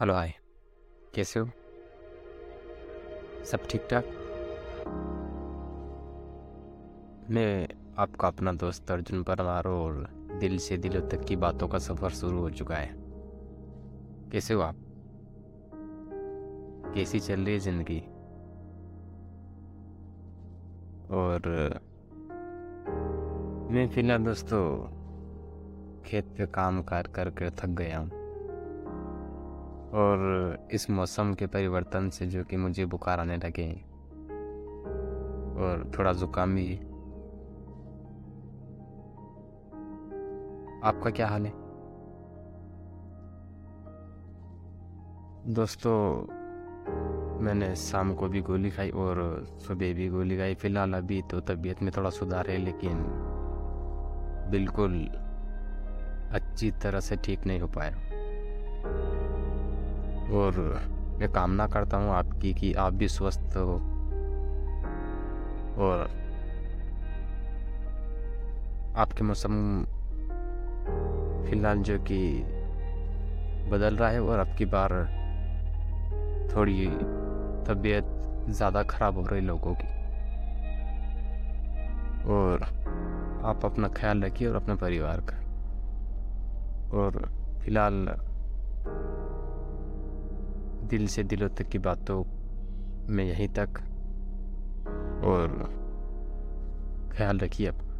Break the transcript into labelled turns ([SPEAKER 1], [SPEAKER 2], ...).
[SPEAKER 1] Hello, हाय। कैसे हो? सब ठीक ठाक मैं आपका अपना दोस्त अर्जुन परमार और दिल से दिलों तक की बातों का सफ़र शुरू हो चुका है। कैसे हो आप? कैसी चल रही है ज़िंदगी? और, मैं फ़िलहाल दोस्तों, खेत पे काम कार कर कर थक गया हूँ। और इस मौसम के परिवर्तन से जो कि मुझे बुखार आने लगे और थोड़ा ज़ुकाम भी। आपका क्या हाल है? दोस्तों, मैंने शाम को भी गोली खाई और सुबह भी गोली खाई। फ़िलहाल अभी तो तबीयत में थोड़ा सुधार है, लेकिन बिल्कुल अच्छी तरह से ठीक नहीं हो पाया। और मैं कामना करता हूँ आपकी कि आप भी स्वस्थ हो। और आपके मौसम फ़िलहाल जो कि बदल रहा है और अब की बार थोड़ी तबीयत ज़्यादा ख़राब हो रही लोगों की। और आप अपना ख्याल रखिए और अपने परिवार का। और फ़िलहाल दिल से दिलों तक की बातों में यहीं तक। और ख्याल रखिए आप